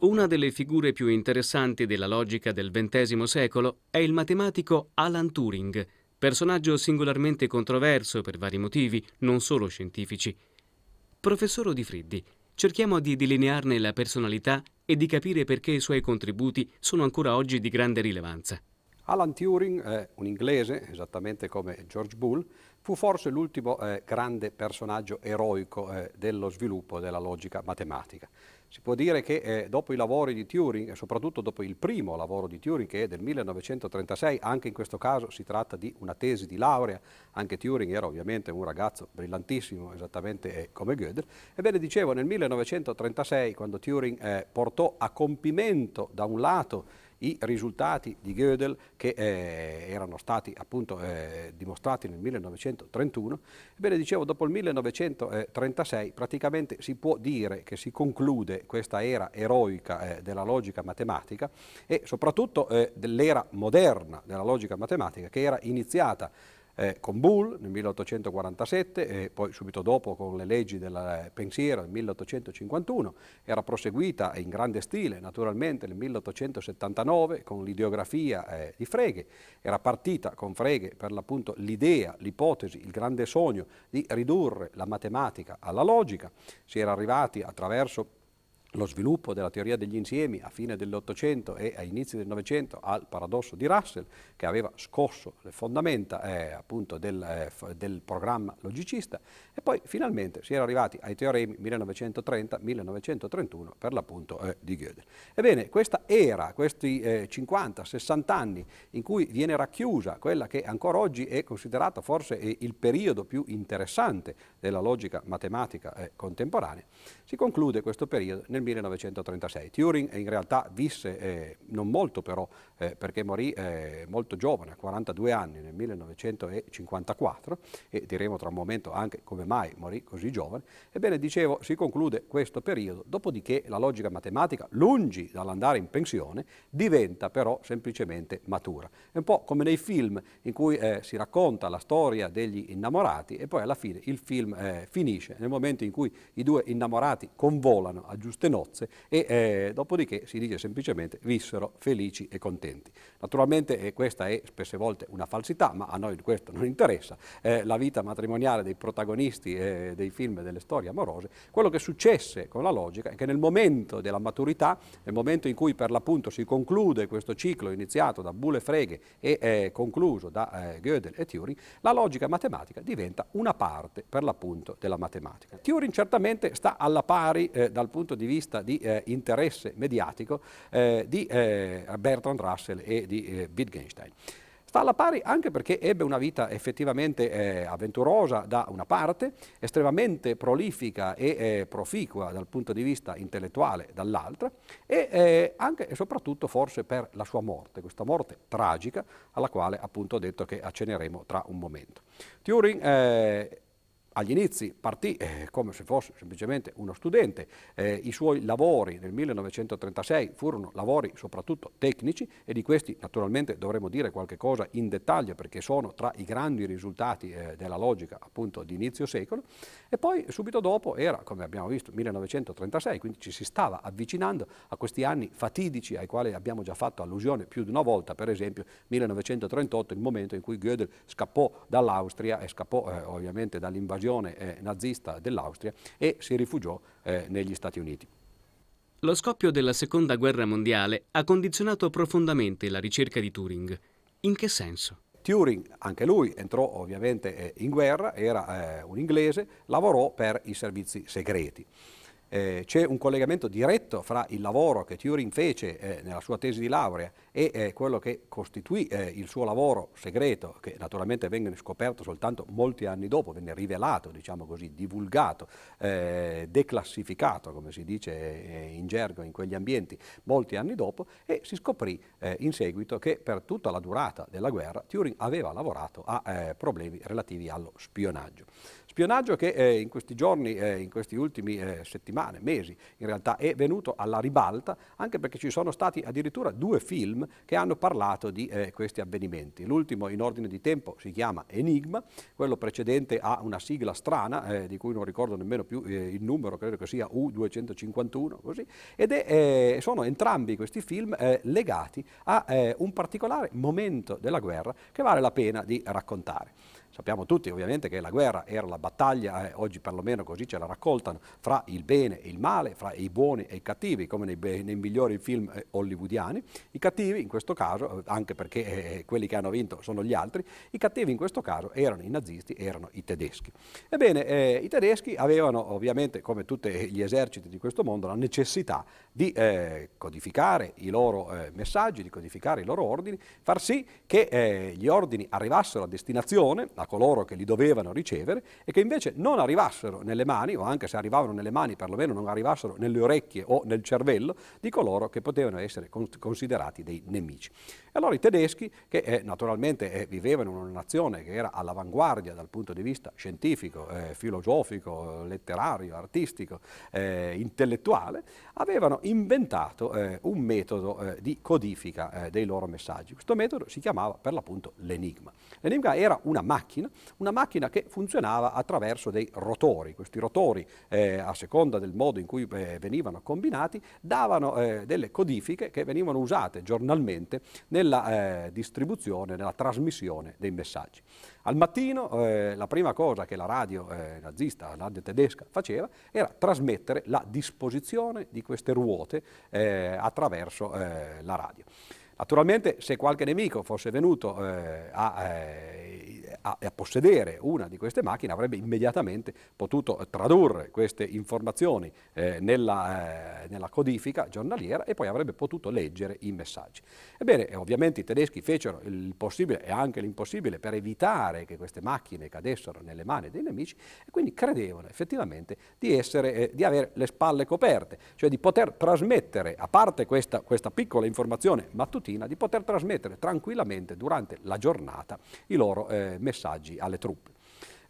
Una delle figure più interessanti della logica del XX secolo è il matematico Alan Turing, personaggio singolarmente controverso per vari motivi, non solo scientifici. Professor Di Friddi, cerchiamo di delinearne la personalità e di capire perché i suoi contributi sono ancora oggi di grande rilevanza. Alan Turing, un inglese, esattamente come George Bull, fu forse l'ultimo eh, grande personaggio eroico eh, dello sviluppo della logica matematica. Si può dire che eh, dopo i lavori di Turing, e soprattutto dopo il primo lavoro di Turing, che è del 1936, anche in questo caso si tratta di una tesi di laurea, anche Turing era ovviamente un ragazzo brillantissimo, esattamente eh, come Gödel, ebbene dicevo nel 1936, quando Turing eh, portò a compimento da un lato i risultati di Gödel che eh, erano stati appunto eh, dimostrati nel 1931. Ebbene, dicevo, dopo il 1936 praticamente si può dire che si conclude questa era eroica eh, della logica matematica e soprattutto eh, dell'era moderna della logica matematica che era iniziata eh, con Bull nel 1847 e poi subito dopo con le leggi del pensiero nel 1851, era proseguita in grande stile naturalmente nel 1879 con l'ideografia eh, di Frege, era partita con Frege per l'appunto l'idea, l'ipotesi, il grande sogno di ridurre la matematica alla logica, si era arrivati attraverso lo sviluppo della teoria degli insiemi a fine dell'Ottocento e a inizi del Novecento al paradosso di Russell, che aveva scosso le fondamenta eh, appunto del, eh, del, programma logicista, e poi finalmente si era arrivati ai teoremi 1930-1931 per l'appunto eh, di Gödel. Ebbene, questa era, questi 50-60 eh, anni in cui viene racchiusa quella che ancora oggi è considerata forse eh, il periodo più interessante della logica matematica eh, contemporanea, si conclude questo periodo nel 1936. Turing in realtà visse eh, non molto però, eh, perché morì eh, molto giovane, a 42 anni, nel 1954, e diremo tra un momento anche come mai morì così giovane. Ebbene, dicevo, si conclude questo periodo, dopodiché la logica matematica, lungi dall'andare in pensione, diventa però semplicemente matura. È un po' come nei film in cui eh, si racconta la storia degli innamorati e poi alla fine il film eh, finisce nel momento in cui i due innamorati convolano a giuste queste nozze e eh, dopodiché si dice semplicemente vissero felici e contenti. Naturalmente eh, questa è spesse volte una falsità, ma a noi questo non interessa. Eh, la vita matrimoniale dei protagonisti eh, dei film e delle storie amorose, quello che successe con la logica è che nel momento della maturità, nel momento in cui per l'appunto si conclude questo ciclo iniziato da Bulle Frege e eh, concluso da eh, Gödel e Turing, la logica matematica diventa una parte per l'appunto della matematica. Turing certamente sta alla pari dal punto di vista vista di eh, interesse mediatico eh, di eh, Bertrand Russell e di eh, Wittgenstein. Sta alla pari anche perché ebbe una vita effettivamente eh, avventurosa da una parte, estremamente prolifica e eh, proficua dal punto di vista intellettuale dall'altra e anche e soprattutto forse per la sua morte, questa morte tragica alla quale appunto ho detto che acceneremo tra un momento. Turing agli inizi partì eh, come se fosse semplicemente uno studente, eh, i suoi lavori nel 1936 furono lavori soprattutto tecnici e di questi naturalmente dovremo dire qualche cosa in dettaglio perché sono tra i grandi risultati eh, della logica appunto di inizio secolo. E poi subito dopo era come abbiamo visto 1936 quindi ci si stava avvicinando a questi anni fatidici ai quali abbiamo già fatto allusione più di una volta. Per esempio 1938 il momento in cui Gödel scappò dall'Austria e scappò eh, ovviamente dall'invasione invasione eh, nazista dell'Austria e si rifugiò eh, negli Stati Uniti. Lo scoppio della Seconda Guerra Mondiale ha condizionato profondamente la ricerca di Turing. In che senso? Turing, anche lui, entrò ovviamente eh, in guerra, era eh, un inglese, lavorò per i servizi segreti. Eh, c'è un collegamento diretto fra il lavoro che Turing fece eh, nella sua tesi di laurea e eh, quello che costituì eh, il suo lavoro segreto, che naturalmente venne scoperto soltanto molti anni dopo, venne rivelato, diciamo così, divulgato, eh, declassificato, come si dice eh, in gergo in quegli ambienti, molti anni dopo, e si scoprì in seguito che per tutta la durata della guerra Turing aveva lavorato a problemi relativi allo spionaggio. Spionaggio che in questi giorni, in questi ultimi eh, settimane, mesi, in realtà è venuto alla ribalta, anche perché ci sono stati addirittura due film che hanno parlato di eh, questi avvenimenti. L'ultimo in ordine di tempo si chiama Enigma, quello precedente ha una sigla strana, eh, di cui non ricordo nemmeno più eh, il numero, credo che sia U251, così, ed è, sono entrambi questi film legati a un particolare momento della guerra che vale la pena di raccontare. Sappiamo tutti ovviamente che la guerra era la battaglia, eh, oggi perlomeno così ce la raccoltano, fra il bene e il male, fra i buoni e i cattivi, come nei, nei migliori film eh, hollywoodiani. I cattivi in questo caso, eh, anche perché eh, quelli che hanno vinto sono gli altri, i cattivi in questo caso erano i nazisti, erano i tedeschi. Ebbene, eh, i tedeschi avevano ovviamente, come tutti gli eserciti di questo mondo, la necessità di eh, codificare i loro messaggi, di codificare i loro ordini, far sì che gli ordini arrivassero a destinazione, a coloro che li dovevano ricevere e che invece non arrivassero nelle mani, o anche se arrivavano nelle mani perlomeno non arrivassero nelle orecchie o nel cervello di coloro che potevano essere considerati dei nemici. Allora i tedeschi, che eh, naturalmente eh, vivevano in una nazione che era all'avanguardia dal punto di vista scientifico, eh, filosofico, letterario, artistico, eh, intellettuale, avevano inventato eh, un metodo eh, di codifica dei loro messaggi. Questo metodo si chiamava per l'appunto l'enigma. L'enigma era una macchina, una macchina che funzionava attraverso dei rotori. Questi rotori, a seconda del modo in cui venivano combinati, davano delle codifiche che venivano usate giornalmente nella eh, distribuzione, nella trasmissione dei messaggi. Al mattino eh, la prima cosa che la radio eh, nazista, la radio tedesca faceva era trasmettere la disposizione di queste ruote eh, attraverso eh, la radio. Naturalmente se qualche nemico fosse venuto eh, a a, a, possedere una di queste macchine avrebbe immediatamente potuto tradurre queste informazioni eh, nella, eh, nella, codifica giornaliera e poi avrebbe potuto leggere i messaggi. Ebbene, ovviamente i tedeschi fecero il possibile e anche l'impossibile per evitare che queste macchine cadessero nelle mani dei nemici e quindi credevano effettivamente di, essere, eh, di avere le spalle coperte, cioè di poter trasmettere, a parte questa, questa piccola informazione mattutina, di poter trasmettere tranquillamente durante la giornata i loro eh, messaggi alle truppe.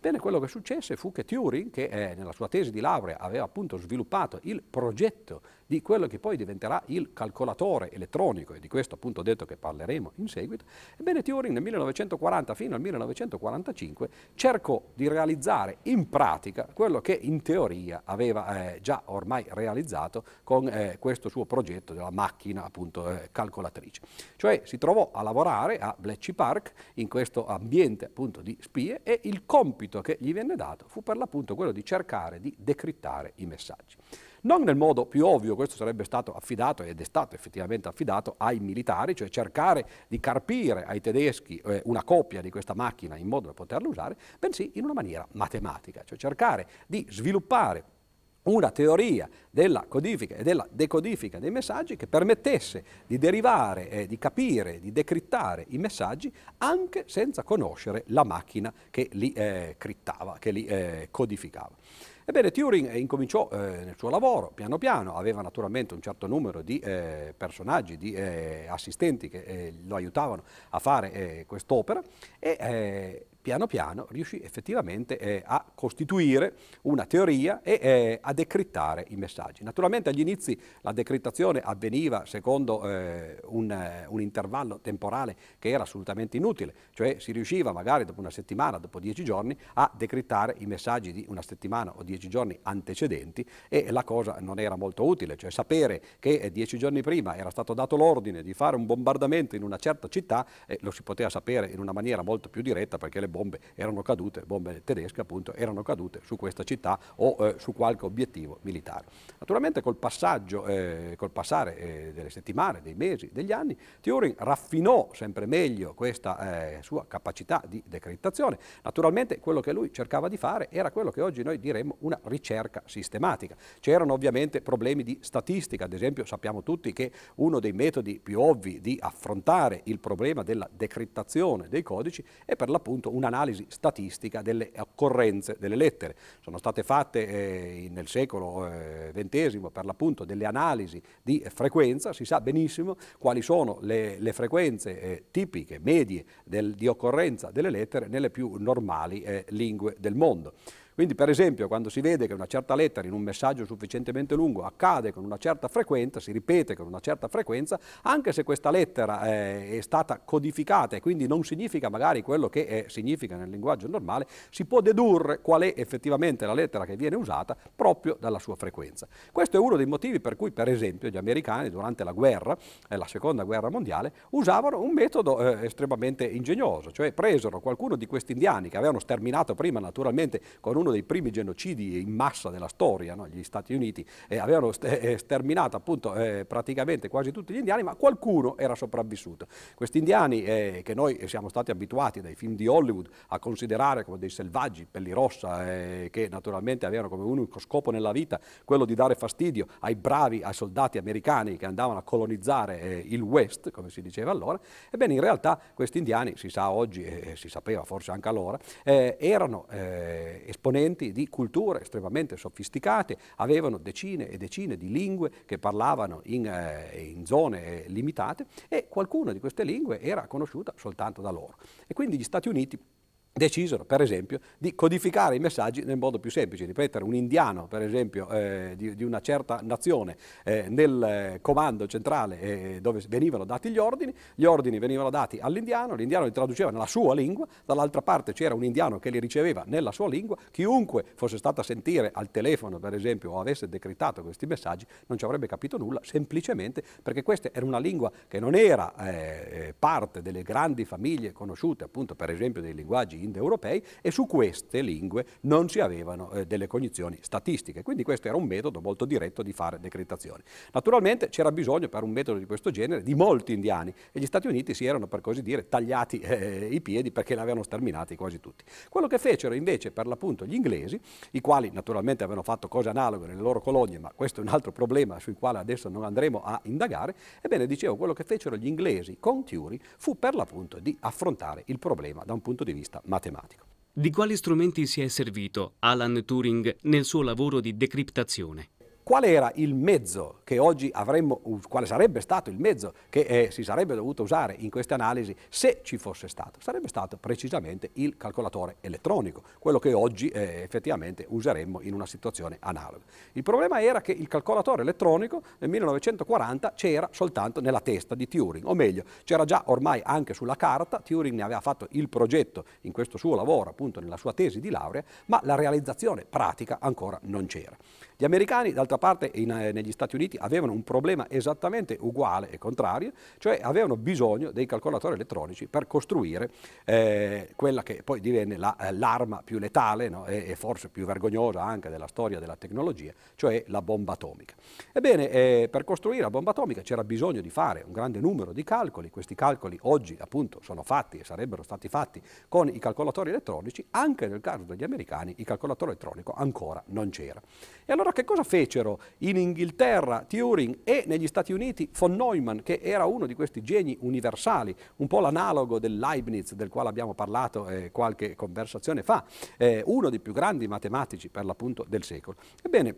Bene, quello che successe fu che Turing, che eh, nella sua tesi di laurea aveva appunto sviluppato il progetto di quello che poi diventerà il calcolatore elettronico, e di questo appunto ho detto che parleremo in seguito, ebbene Turing nel 1940 fino al 1945 cercò di realizzare in pratica quello che in teoria aveva eh, già ormai realizzato con eh, questo suo progetto della macchina appunto eh, calcolatrice. Cioè si trovò a lavorare a Bletchley Park in questo ambiente appunto di spie e il compito che gli venne dato fu per l'appunto quello di cercare di decrittare i messaggi. Non nel modo più ovvio, questo sarebbe stato affidato ed è stato effettivamente affidato ai militari, cioè cercare di carpire ai tedeschi eh, una copia di questa macchina in modo da poterla usare, bensì in una maniera matematica, cioè cercare di sviluppare una teoria della codifica e della decodifica dei messaggi che permettesse di derivare, eh, di capire, di decrittare i messaggi anche senza conoscere la macchina che li eh, crittava, che li eh, codificava. Ebbene, Turing incominciò eh, nel suo lavoro piano piano, aveva naturalmente un certo numero di eh, personaggi, di eh, assistenti che eh, lo aiutavano a fare eh, quest'opera e eh, piano piano riuscì effettivamente eh, a costituire una teoria e eh, a decrittare i messaggi. Naturalmente agli inizi la decrittazione avveniva secondo eh, un, eh, un, intervallo temporale che era assolutamente inutile, cioè si riusciva magari dopo una settimana, dopo dieci giorni, a decrittare i messaggi di una settimana o dieci giorni antecedenti e la cosa non era molto utile, cioè sapere che eh, dieci giorni prima era stato dato l'ordine di fare un bombardamento in una certa città eh, lo si poteva sapere in una maniera molto più diretta perché le bombe erano cadute, bombe tedesche appunto, erano cadute su questa città o eh, su qualche obiettivo militare. Naturalmente col passaggio, eh, col passare eh, delle settimane, dei mesi, degli anni, Turing raffinò sempre meglio questa eh, sua capacità di decrittazione. Naturalmente quello che lui cercava di fare era quello che oggi noi diremmo una ricerca sistematica. C'erano ovviamente problemi di statistica, ad esempio sappiamo tutti che uno dei metodi più ovvi di affrontare il problema della decrittazione dei codici è per l'appunto una un'analisi statistica delle occorrenze delle lettere. Sono state fatte eh, nel secolo XX eh, per l'appunto delle analisi di frequenza, si sa benissimo quali sono le, le frequenze eh, tipiche, medie del, di occorrenza delle lettere nelle più normali eh, lingue del mondo. Quindi per esempio quando si vede che una certa lettera in un messaggio sufficientemente lungo accade con una certa frequenza, si ripete con una certa frequenza, anche se questa lettera eh, è stata codificata e quindi non significa magari quello che è, significa nel linguaggio normale, si può dedurre qual è effettivamente la lettera che viene usata proprio dalla sua frequenza. Questo è uno dei motivi per cui per esempio gli americani durante la guerra, eh, la seconda guerra mondiale, usavano un metodo eh, estremamente ingegnoso, cioè presero qualcuno di questi indiani che avevano sterminato prima naturalmente con uno dei primi genocidi in massa della storia, no? gli Stati Uniti eh, avevano eh, sterminato appunto eh, praticamente quasi tutti gli indiani, ma qualcuno era sopravvissuto. Questi indiani eh, che noi siamo stati abituati dai film di Hollywood a considerare come dei selvaggi, pelli rossa, eh, che naturalmente avevano come unico scopo nella vita quello di dare fastidio ai bravi, ai soldati americani che andavano a colonizzare eh, il West, come si diceva allora, ebbene in realtà questi indiani, si sa oggi e si sapeva forse anche allora, erano esponenti di culture estremamente sofisticate, avevano decine e decine di lingue che parlavano in, eh, in zone limitate e qualcuna di queste lingue era conosciuta soltanto da loro. E quindi gli Stati Uniti decisero per esempio di codificare i messaggi nel modo più semplice, ripetere un indiano per esempio eh, di, di, una certa nazione eh, nel eh, comando centrale eh, dove venivano dati gli ordini, gli ordini venivano dati all'indiano, l'indiano li traduceva nella sua lingua, dall'altra parte c'era un indiano che li riceveva nella sua lingua, chiunque fosse stato a sentire al telefono per esempio o avesse decritato questi messaggi non ci avrebbe capito nulla semplicemente perché questa era una lingua che non era eh, parte delle grandi famiglie conosciute appunto per esempio dei linguaggi indoeuropei e su queste lingue non si avevano eh, delle cognizioni statistiche. Quindi questo era un metodo molto diretto di fare decretazione. Naturalmente c'era bisogno per un metodo di questo genere di molti indiani e gli Stati Uniti si erano per così dire tagliati eh, i piedi perché l'avevano sterminati quasi tutti. Quello che fecero invece per l'appunto gli inglesi, i quali naturalmente avevano fatto cose analoghe nelle loro colonie, ma questo è un altro problema sui quali adesso non andremo a indagare, ebbene dicevo quello che fecero gli inglesi con Turing fu per l'appunto di affrontare il problema da un punto di vista matematico. Di quali strumenti si è servito Alan Turing nel suo lavoro di decriptazione? Qual era il mezzo che oggi avremmo, quale sarebbe stato il mezzo che eh, si sarebbe dovuto usare in queste analisi se ci fosse stato? Sarebbe stato precisamente il calcolatore elettronico, quello che oggi eh, effettivamente useremmo in una situazione analoga. Il problema era che il calcolatore elettronico nel 1940 c'era soltanto nella testa di Turing, o meglio, c'era già ormai anche sulla carta, Turing ne aveva fatto il progetto in questo suo lavoro, appunto nella sua tesi di laurea, ma la realizzazione pratica ancora non c'era. Gli americani, d'altra parte, in, eh, negli Stati Uniti avevano un problema esattamente uguale e contrario, cioè avevano bisogno dei calcolatori elettronici per costruire eh, quella che poi divenne la, eh, l'arma più letale no? e, e, forse più vergognosa anche della storia della tecnologia, cioè la bomba atomica. Ebbene, eh, per costruire la bomba atomica c'era bisogno di fare un grande numero di calcoli, questi calcoli oggi appunto sono fatti e sarebbero stati fatti con i calcolatori elettronici, anche nel caso degli americani il calcolatore elettronico ancora non c'era. E allora che cosa fecero in Inghilterra Turing e negli Stati Uniti von Neumann, che era uno di questi geni universali, un po' l'analogo del Leibniz del quale abbiamo parlato eh, qualche conversazione fa, eh, uno dei più grandi matematici per l'appunto del secolo. Ebbene,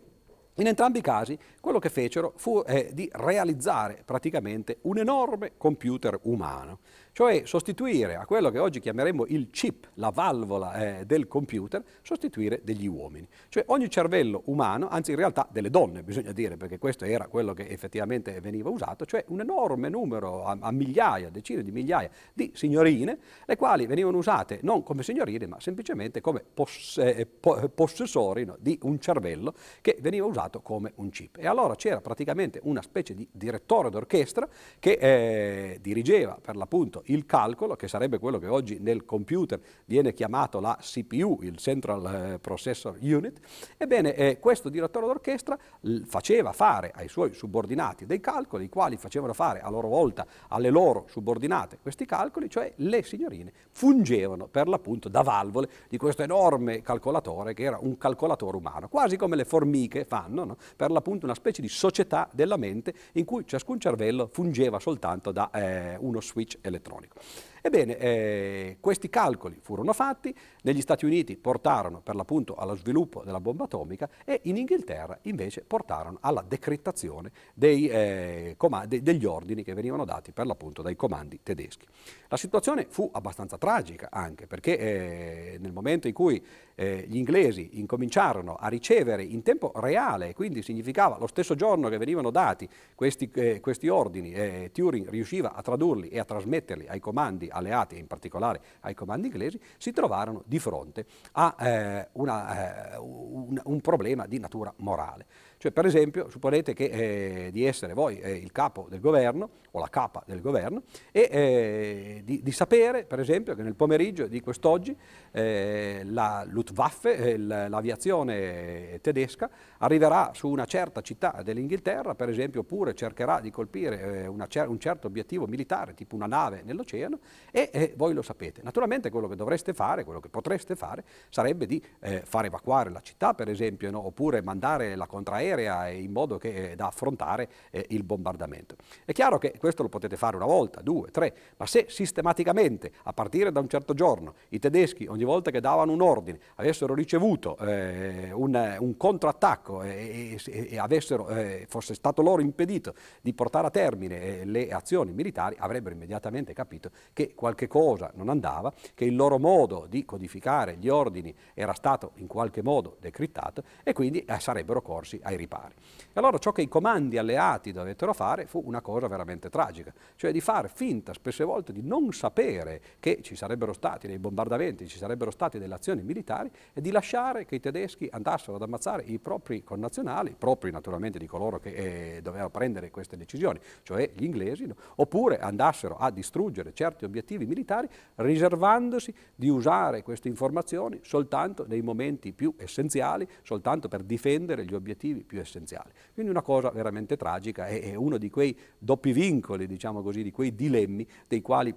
in entrambi i casi quello che fecero fu eh, di realizzare praticamente un enorme computer umano cioè sostituire a quello che oggi chiameremmo il chip, la valvola eh, del computer, sostituire degli uomini. Cioè ogni cervello umano, anzi in realtà delle donne bisogna dire, perché questo era quello che effettivamente veniva usato, cioè un enorme numero, a, a migliaia, decine di migliaia di signorine, le quali venivano usate non come signorine, ma semplicemente come posse, eh, po, possessori no, di un cervello che veniva usato come un chip. E allora c'era praticamente una specie di direttore d'orchestra che eh, dirigeva per l'appunto il calcolo, che sarebbe quello che oggi nel computer viene chiamato la CPU, il Central eh, Processor Unit, ebbene eh, questo direttore d'orchestra faceva fare ai suoi subordinati dei calcoli, i quali facevano fare a loro volta alle loro subordinate questi calcoli, cioè le signorine fungevano per l'appunto da valvole di questo enorme calcolatore che era un calcolatore umano, quasi come le formiche fanno, no? per l'appunto una specie di società della mente in cui ciascun cervello fungeva soltanto da eh, uno switch elettronico elettronico. Ebbene, eh, questi calcoli furono fatti, negli Stati Uniti portarono per l'appunto allo sviluppo della bomba atomica e in Inghilterra invece portarono alla decrittazione dei, eh, comandi, degli ordini che venivano dati per l'appunto dai comandi tedeschi. La situazione fu abbastanza tragica anche perché eh, nel momento in cui eh, gli inglesi incominciarono a ricevere in tempo reale, quindi significava lo stesso giorno che venivano dati questi, eh, questi ordini, eh, Turing riusciva a tradurli e a trasmetterli ai comandi alleati, in particolare ai comandi inglesi, si trovarono di fronte a eh, una, eh, un, un problema di natura morale. Cioè, per esempio, supponete che, eh, di essere voi eh, il capo del governo o la capa del governo e eh, di, di, sapere, per esempio, che nel pomeriggio di quest'oggi eh, la Luftwaffe, eh, l'aviazione tedesca, arriverà su una certa città dell'Inghilterra, per esempio, oppure cercherà di colpire eh, cer un certo obiettivo militare, tipo una nave nell'oceano, e voi lo sapete. Naturalmente quello che dovreste fare, quello che potreste fare, sarebbe di far evacuare la città, per esempio, no? oppure mandare la contraerea aerea in modo che, eh, da affrontare eh, il bombardamento. È chiaro che questo lo potete fare una volta, due, tre, ma se sistematicamente, a partire da un certo giorno, i tedeschi ogni volta che davano un ordine avessero ricevuto eh, un, un, contrattacco e, e, e avessero, eh, fosse stato loro impedito di portare a termine eh, le azioni militari, avrebbero immediatamente capito che qualche cosa non andava, che il loro modo di codificare gli ordini era stato in qualche modo decrittato e quindi eh, sarebbero corsi ai ripari. E allora ciò che i comandi alleati dovettero fare fu una cosa veramente tragica, cioè di fare finta spesse volte di non sapere che ci sarebbero stati dei bombardamenti, ci sarebbero state delle azioni militari e di lasciare che i tedeschi andassero ad ammazzare i propri connazionali, propri naturalmente di coloro che eh, dovevano prendere queste decisioni, cioè gli inglesi, no? oppure andassero a distruggere certi obiettivi militari riservandosi di usare queste informazioni soltanto nei momenti più essenziali, soltanto per difendere gli obiettivi più essenziali. Quindi una cosa veramente tragica e uno di quei doppi vincoli, diciamo così, di quei dilemmi dei quali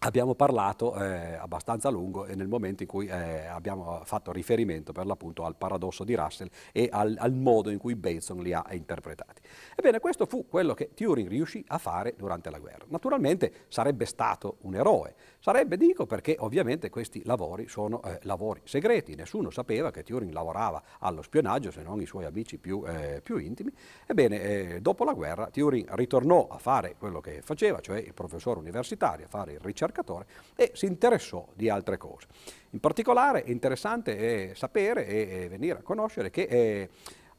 abbiamo parlato eh, abbastanza a lungo nel momento in cui eh, abbiamo fatto riferimento per l'appunto al paradosso di Russell e al, al, modo in cui Bateson li ha interpretati. Ebbene, questo fu quello che Turing riuscì a fare durante la guerra. Naturalmente sarebbe stato un eroe, sarebbe, dico, perché ovviamente questi lavori sono eh, lavori segreti, nessuno sapeva che Turing lavorava allo spionaggio se non i suoi amici più, eh, più intimi. Ebbene, eh, dopo la guerra Turing ritornò a fare quello che faceva, cioè il professore universitario, a fare il ricercatore, ricercatore e si interessò di altre cose. In particolare è interessante sapere e venire a conoscere che eh,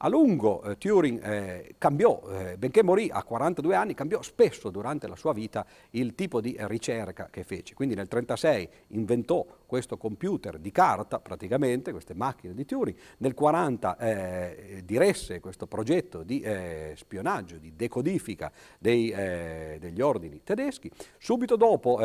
a lungo eh, Turing eh, cambiò, eh, benché morì a 42 anni, cambiò spesso durante la sua vita il tipo di ricerca che fece. Quindi nel 1936 inventò questo computer di carta, praticamente, queste macchine di Turing, nel 1940 eh, diresse questo progetto di eh, spionaggio, di decodifica dei, eh, degli ordini tedeschi, subito dopo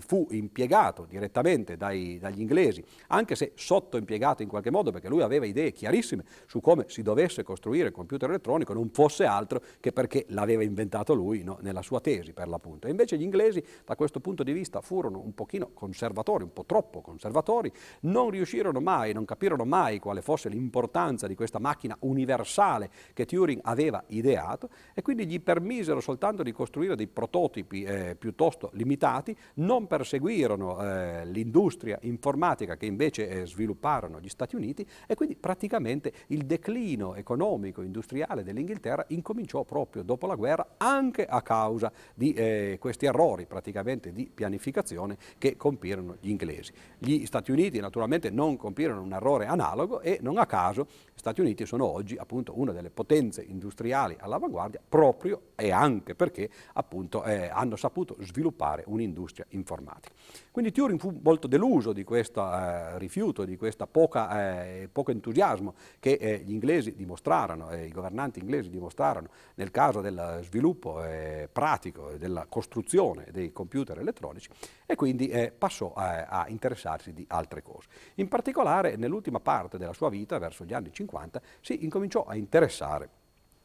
fu impiegato direttamente dai, dagli inglesi, anche se sottoimpiegato in qualche modo, perché lui aveva idee chiarissime su come si doveva dovesse costruire il computer elettronico non fosse altro che perché l'aveva inventato lui no? nella sua tesi per l'appunto. E invece gli inglesi da questo punto di vista furono un pochino conservatori, un po' troppo conservatori, non riuscirono mai, non capirono mai quale fosse l'importanza di questa macchina universale che Turing aveva ideato e quindi gli permisero soltanto di costruire dei prototipi eh, piuttosto limitati, non perseguirono eh, l'industria informatica che invece eh, svilupparono gli Stati Uniti e quindi praticamente il declino declino economico industriale dell'Inghilterra incominciò proprio dopo la guerra anche a causa di eh, questi errori praticamente di pianificazione che compirono gli inglesi. Gli Stati Uniti naturalmente non compirono un errore analogo e non a caso gli Stati Uniti sono oggi appunto una delle potenze industriali all'avanguardia proprio e anche perché appunto eh, hanno saputo sviluppare un'industria informatica. Quindi Turing fu molto deluso di questo eh, rifiuto, di questo eh, poco entusiasmo che eh, gli inglesi dimostrarono, e i governanti inglesi dimostrarono nel caso del sviluppo eh, pratico e della costruzione dei computer elettronici e quindi eh, passò a, a interessarsi di altre cose. In particolare nell'ultima parte della sua vita, verso gli anni 50, si incominciò a interessare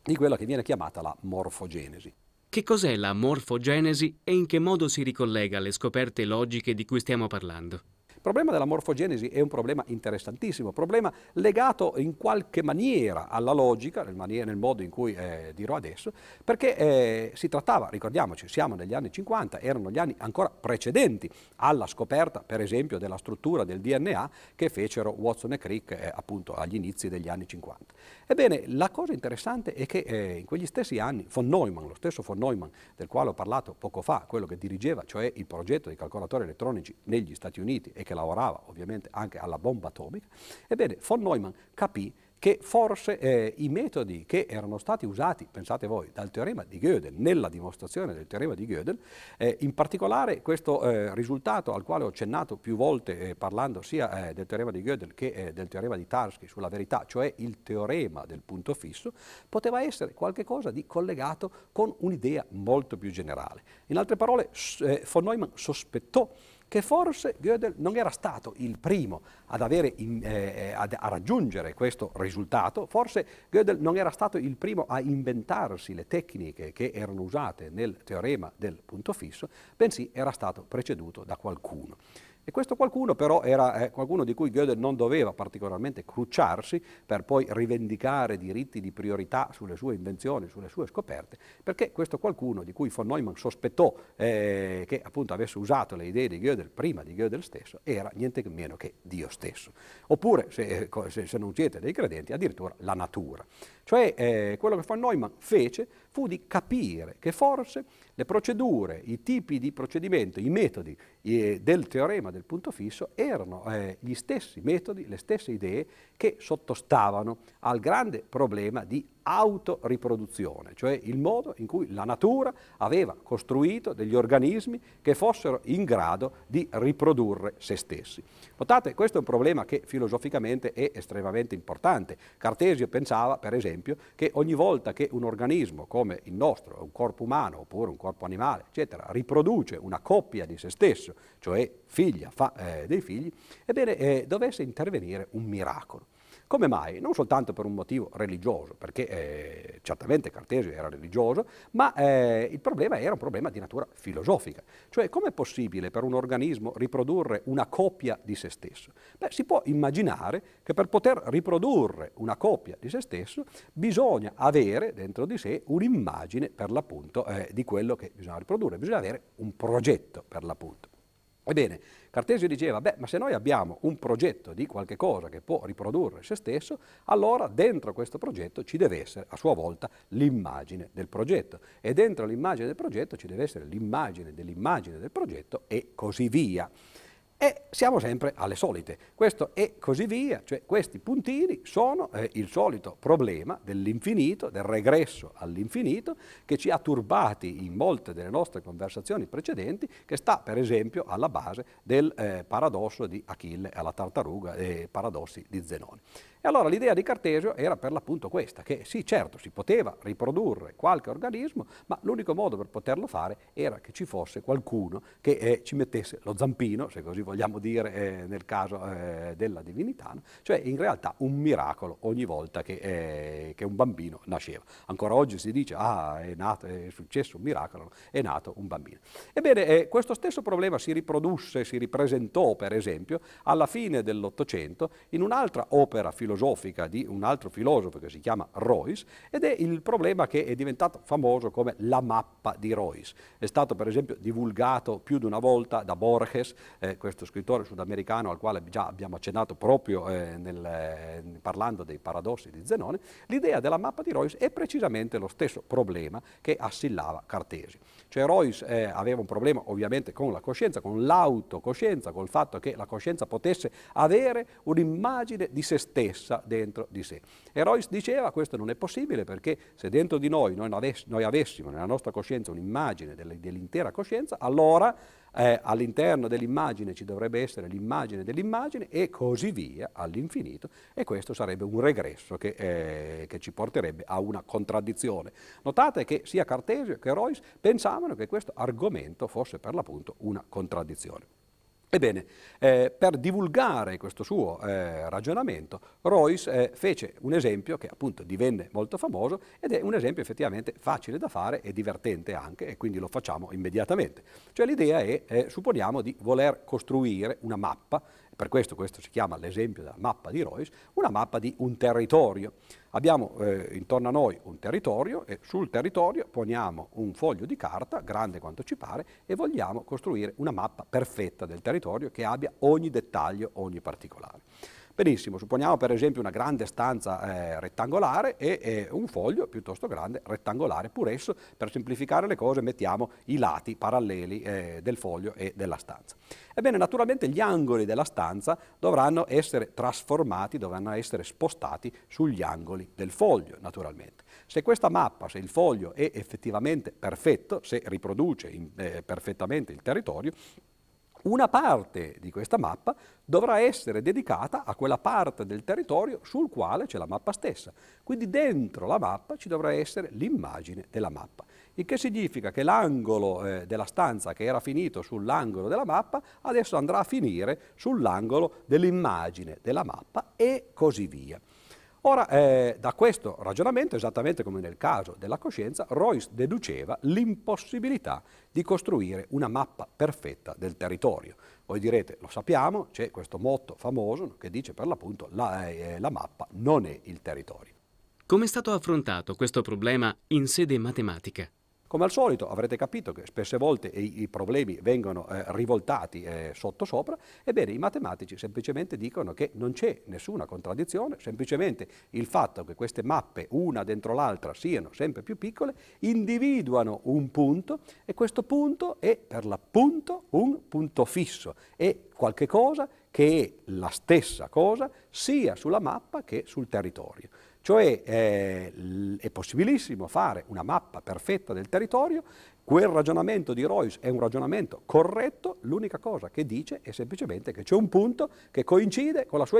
di quella che viene chiamata la morfogenesi. Che cos'è la morfogenesi e in che modo si ricollega alle scoperte logiche di cui stiamo parlando? Il problema della morfogenesi è un problema interessantissimo, problema legato in qualche maniera alla logica, nel, maniera, nel modo in cui eh, dirò adesso, perché eh, si trattava, ricordiamoci, siamo negli anni 50, erano gli anni ancora precedenti alla scoperta, per esempio, della struttura del DNA che fecero Watson e Crick eh, appunto agli inizi degli anni 50. Ebbene, la cosa interessante è che eh, in quegli stessi anni von Neumann, lo stesso von Neumann del quale ho parlato poco fa, quello che dirigeva, cioè il progetto dei calcolatori elettronici negli Stati Uniti e che lavorava ovviamente anche alla bomba atomica, ebbene, von Neumann capì che forse eh, i metodi che erano stati usati, pensate voi, dal teorema di Gödel, nella dimostrazione del teorema di Gödel, eh, in particolare questo eh, risultato al quale ho accennato più volte eh, parlando sia eh, del teorema di Gödel che eh, del teorema di Tarski sulla verità, cioè il teorema del punto fisso, poteva essere qualcosa di collegato con un'idea molto più generale. In altre parole, von Neumann sospettò che forse Gödel non era stato il primo in, eh, a, a, raggiungere questo risultato, forse Gödel non era stato il primo a inventarsi le tecniche che erano usate nel teorema del punto fisso, bensì era stato preceduto da qualcuno. E questo qualcuno però era eh, qualcuno di cui Gödel non doveva particolarmente crucciarsi per poi rivendicare diritti di priorità sulle sue invenzioni, sulle sue scoperte, perché questo qualcuno di cui von Neumann sospettò eh, che appunto avesse usato le idee di Gödel prima di Gödel stesso era niente meno che Dio stesso. Oppure, se, se, se non siete dei credenti, addirittura la natura. Cioè eh, quello che von Neumann fece fu di capire che forse le procedure, i tipi di procedimento, i metodi eh, del teorema del punto fisso erano eh, gli stessi metodi, le stesse idee che sottostavano al grande problema di autoriproduzione, cioè il modo in cui la natura aveva costruito degli organismi che fossero in grado di riprodurre se stessi. Notate, questo è un problema che filosoficamente è estremamente importante. Cartesio pensava, per esempio, che ogni volta che un organismo come il nostro, un corpo umano oppure un corpo animale, eccetera, riproduce una coppia di se stesso, cioè figlia fa eh, dei figli, ebbene eh, dovesse intervenire un miracolo. Come mai? Non soltanto per un motivo religioso, perché eh, certamente Cartesio era religioso, ma eh, il problema era un problema di natura filosofica. Cioè, com'è possibile per un organismo riprodurre una coppia di se stesso? Beh, si può immaginare che per poter riprodurre una coppia di se stesso bisogna avere dentro di sé un'immagine per l'appunto eh, di quello che bisogna riprodurre, bisogna avere un progetto per l'appunto. Ebbene, Cartesio diceva, beh, ma se noi abbiamo un progetto di qualche cosa che può riprodurre se stesso, allora dentro questo progetto ci deve essere a sua volta l'immagine del progetto e dentro l'immagine del progetto ci deve essere l'immagine dell'immagine del progetto e così via. E siamo sempre alle solite. Questo e così via, cioè questi puntini sono eh, il solito problema dell'infinito, del regresso all'infinito, che ci ha turbati in molte delle nostre conversazioni precedenti, che sta per esempio alla base del eh, paradosso di Achille alla tartaruga e paradossi di Zenone. E allora l'idea di Cartesio era per l'appunto questa, che sì certo si poteva riprodurre qualche organismo, ma l'unico modo per poterlo fare era che ci fosse qualcuno che eh, ci mettesse lo zampino, se così vogliamo dire eh, nel caso eh, della divinità, no? cioè in realtà un miracolo ogni volta che, eh, che, un bambino nasceva. Ancora oggi si dice, ah è, nato, è successo un miracolo, è nato un bambino. Ebbene, eh, questo stesso problema si riprodusse, si ripresentò per esempio alla fine dell'Ottocento in un'altra opera filosofica filosofica di un altro filosofo che si chiama Royce ed è il problema che è diventato famoso come la mappa di Royce. È stato per esempio divulgato più di una volta da Borges, eh, questo scrittore sudamericano al quale già abbiamo accennato proprio eh, nel, eh, parlando dei paradossi di Zenone. L'idea della mappa di Royce è precisamente lo stesso problema che assillava Cartesio. Cioè Royce eh, aveva un problema ovviamente con la coscienza, con l'autocoscienza, col fatto che la coscienza potesse avere un'immagine di se stessa dentro di sé. E Royce diceva questo non è possibile perché se dentro di noi noi, avess- noi avessimo nella nostra coscienza un'immagine dell'intera coscienza, allora eh, all'interno dell'immagine ci dovrebbe essere l'immagine dell'immagine e così via all'infinito e questo sarebbe un regresso che, eh, che ci porterebbe a una contraddizione. Notate che sia Cartesio che Royce pensavano che questo argomento fosse per l'appunto una contraddizione. Ebbene, eh, per divulgare questo suo eh, ragionamento, Royce eh, fece un esempio che appunto divenne molto famoso ed è un esempio effettivamente facile da fare e divertente anche e quindi lo facciamo immediatamente. Cioè l'idea è, eh, supponiamo, di voler costruire una mappa per questo questo si chiama l'esempio della mappa di Royce, una mappa di un territorio. Abbiamo eh, intorno a noi un territorio e sul territorio poniamo un foglio di carta, grande quanto ci pare, e vogliamo costruire una mappa perfetta del territorio che abbia ogni dettaglio, ogni particolare. Benissimo, supponiamo per esempio una grande stanza eh, rettangolare e eh, un foglio piuttosto grande, rettangolare pur esso, per semplificare le cose mettiamo i lati paralleli eh, del foglio e della stanza. Ebbene, naturalmente gli angoli della stanza dovranno essere trasformati, dovranno essere spostati sugli angoli del foglio, naturalmente. Se questa mappa, se il foglio è effettivamente perfetto, se riproduce in, eh, perfettamente il territorio, una parte di questa mappa dovrà essere dedicata a quella parte del territorio sul quale c'è la mappa stessa. Quindi dentro la mappa ci dovrà essere l'immagine della mappa, il che significa che l'angolo eh, della stanza che era finito sull'angolo della mappa adesso andrà a finire sull'angolo dell'immagine della mappa e così via. Ora, eh, da questo ragionamento, esattamente come nel caso della coscienza, Royce deduceva l'impossibilità di costruire una mappa perfetta del territorio. Voi direte, lo sappiamo, c'è questo motto famoso che dice per l'appunto la, eh, la mappa non è il territorio. Come è stato affrontato questo problema in sede matematica? Come al solito avrete capito che spesse volte i, i problemi vengono eh, rivoltati eh, sotto sopra, ebbene i matematici semplicemente dicono che non c'è nessuna contraddizione, semplicemente il fatto che queste mappe una dentro l'altra siano sempre più piccole, individuano un punto e questo punto è per l'appunto un punto fisso, è qualche cosa che è la stessa cosa sia sulla mappa che sul territorio. Cioè eh, è possibilissimo fare una mappa perfetta del territorio Quel ragionamento di Royce è un ragionamento corretto, l'unica cosa che dice è semplicemente che c'è un punto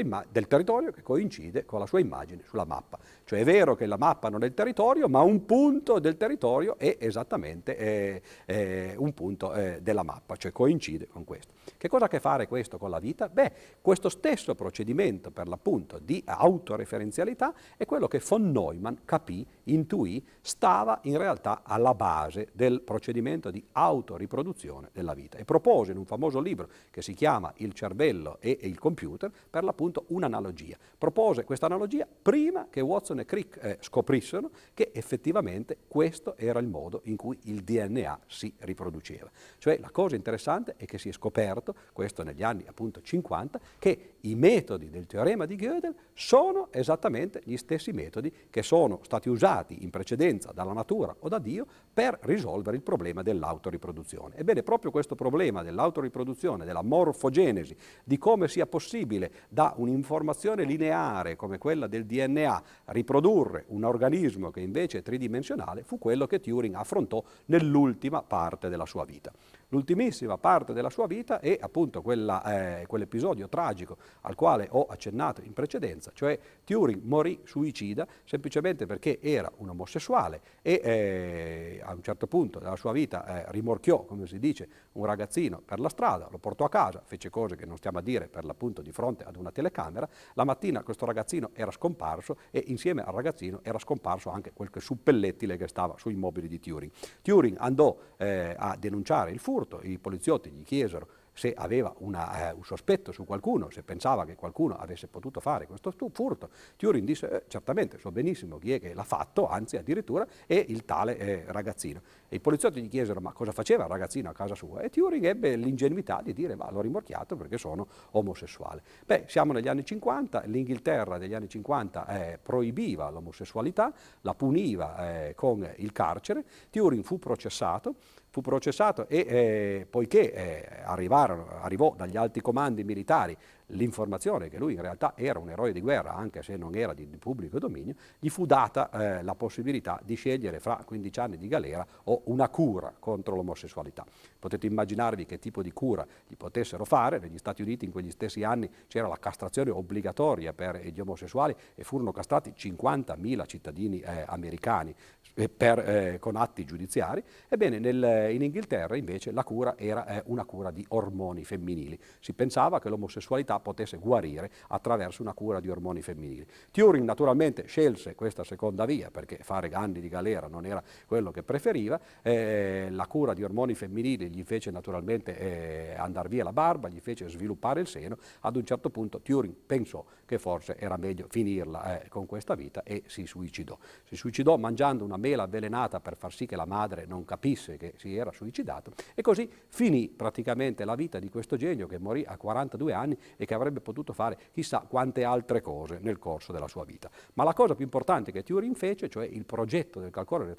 immagine, del territorio che coincide con la sua immagine sulla mappa. Cioè è vero che la mappa non è il territorio, ma un punto del territorio è esattamente eh, eh, un punto eh, della mappa, cioè coincide con questo. Che cosa ha a che fare questo con la vita? Beh, questo stesso procedimento per l'appunto di autoreferenzialità è quello che von Neumann capì, intuì, stava in realtà alla base del procedimento procedimento di autoriproduzione della vita e propose in un famoso libro che si chiama Il cervello e il computer per l'appunto un'analogia. Propose questa analogia prima che Watson e Crick eh, scoprissero che effettivamente questo era il modo in cui il DNA si riproduceva. Cioè la cosa interessante è che si è scoperto, questo negli anni appunto 50, che i metodi del teorema di Gödel sono esattamente gli stessi metodi che sono stati usati in precedenza dalla natura o da Dio per risolvere il problema dell'autoriproduzione. Ebbene, proprio questo problema dell'autoriproduzione, della morfogenesi, di come sia possibile da un'informazione lineare come quella del DNA riprodurre un organismo che invece è tridimensionale, fu quello che Turing affrontò nell'ultima parte della sua vita. L'ultimissima parte della sua vita è appunto quella, eh, quell'episodio tragico al quale ho accennato in precedenza, cioè Turing morì suicida semplicemente perché era un omosessuale e eh, a un certo punto della sua vita eh, rimorchiò, come si dice, un ragazzino per la strada, lo portò a casa, fece cose che non stiamo a dire per l'appunto di fronte ad una telecamera, la mattina questo ragazzino era scomparso e insieme al ragazzino era scomparso anche quel suppellettile che stava sui mobili di Turing. Turing andò eh, a denunciare il furto, furto, i poliziotti gli chiesero se aveva una, eh, un sospetto su qualcuno, se pensava che qualcuno avesse potuto fare questo furto. Turing disse eh, certamente so benissimo chi è che l'ha fatto, anzi addirittura è il tale eh, ragazzino. E i poliziotti gli chiesero ma cosa faceva il ragazzino a casa sua e Turing ebbe l'ingenuità di dire ma l'ho rimorchiato perché sono omosessuale. Beh, siamo negli anni 50, l'Inghilterra degli anni 50 eh, proibiva l'omosessualità, la puniva eh, con il carcere, Turing fu processato, fu processato e eh, poiché eh, arrivò dagli alti comandi militari l'informazione che lui in realtà era un eroe di guerra, anche se non era di, di pubblico dominio, gli fu data eh, la possibilità di scegliere fra 15 anni di galera o una cura contro l'omosessualità. Potete immaginarvi che tipo di cura gli potessero fare, negli Stati Uniti in quegli stessi anni c'era la castrazione obbligatoria per gli omosessuali e furono castrati 50.000 cittadini eh, americani, per, eh, con atti giudiziari. Ebbene, nel, in Inghilterra invece la cura era eh, una cura di ormoni femminili. Si pensava che l'omosessualità potesse guarire attraverso una cura di ormoni femminili. Turing naturalmente scelse questa seconda via perché fare anni di galera non era quello che preferiva. Eh, la cura di ormoni femminili gli fece naturalmente eh, andare via la barba, gli fece sviluppare il seno. Ad un certo punto Turing pensò che forse era meglio finirla con questa vita e si suicidò. Si suicidò mangiando una mela avvelenata per far sì che la madre non capisse che si era suicidato e così finì praticamente la vita di questo genio che morì a 42 anni e che avrebbe potuto fare chissà quante altre cose nel corso della sua vita. Ma la cosa più importante che Turing fece, cioè il progetto del,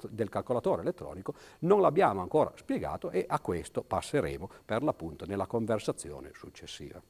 del calcolatore elettronico, non l'abbiamo ancora spiegato e a questo passeremo per l'appunto nella conversazione successiva.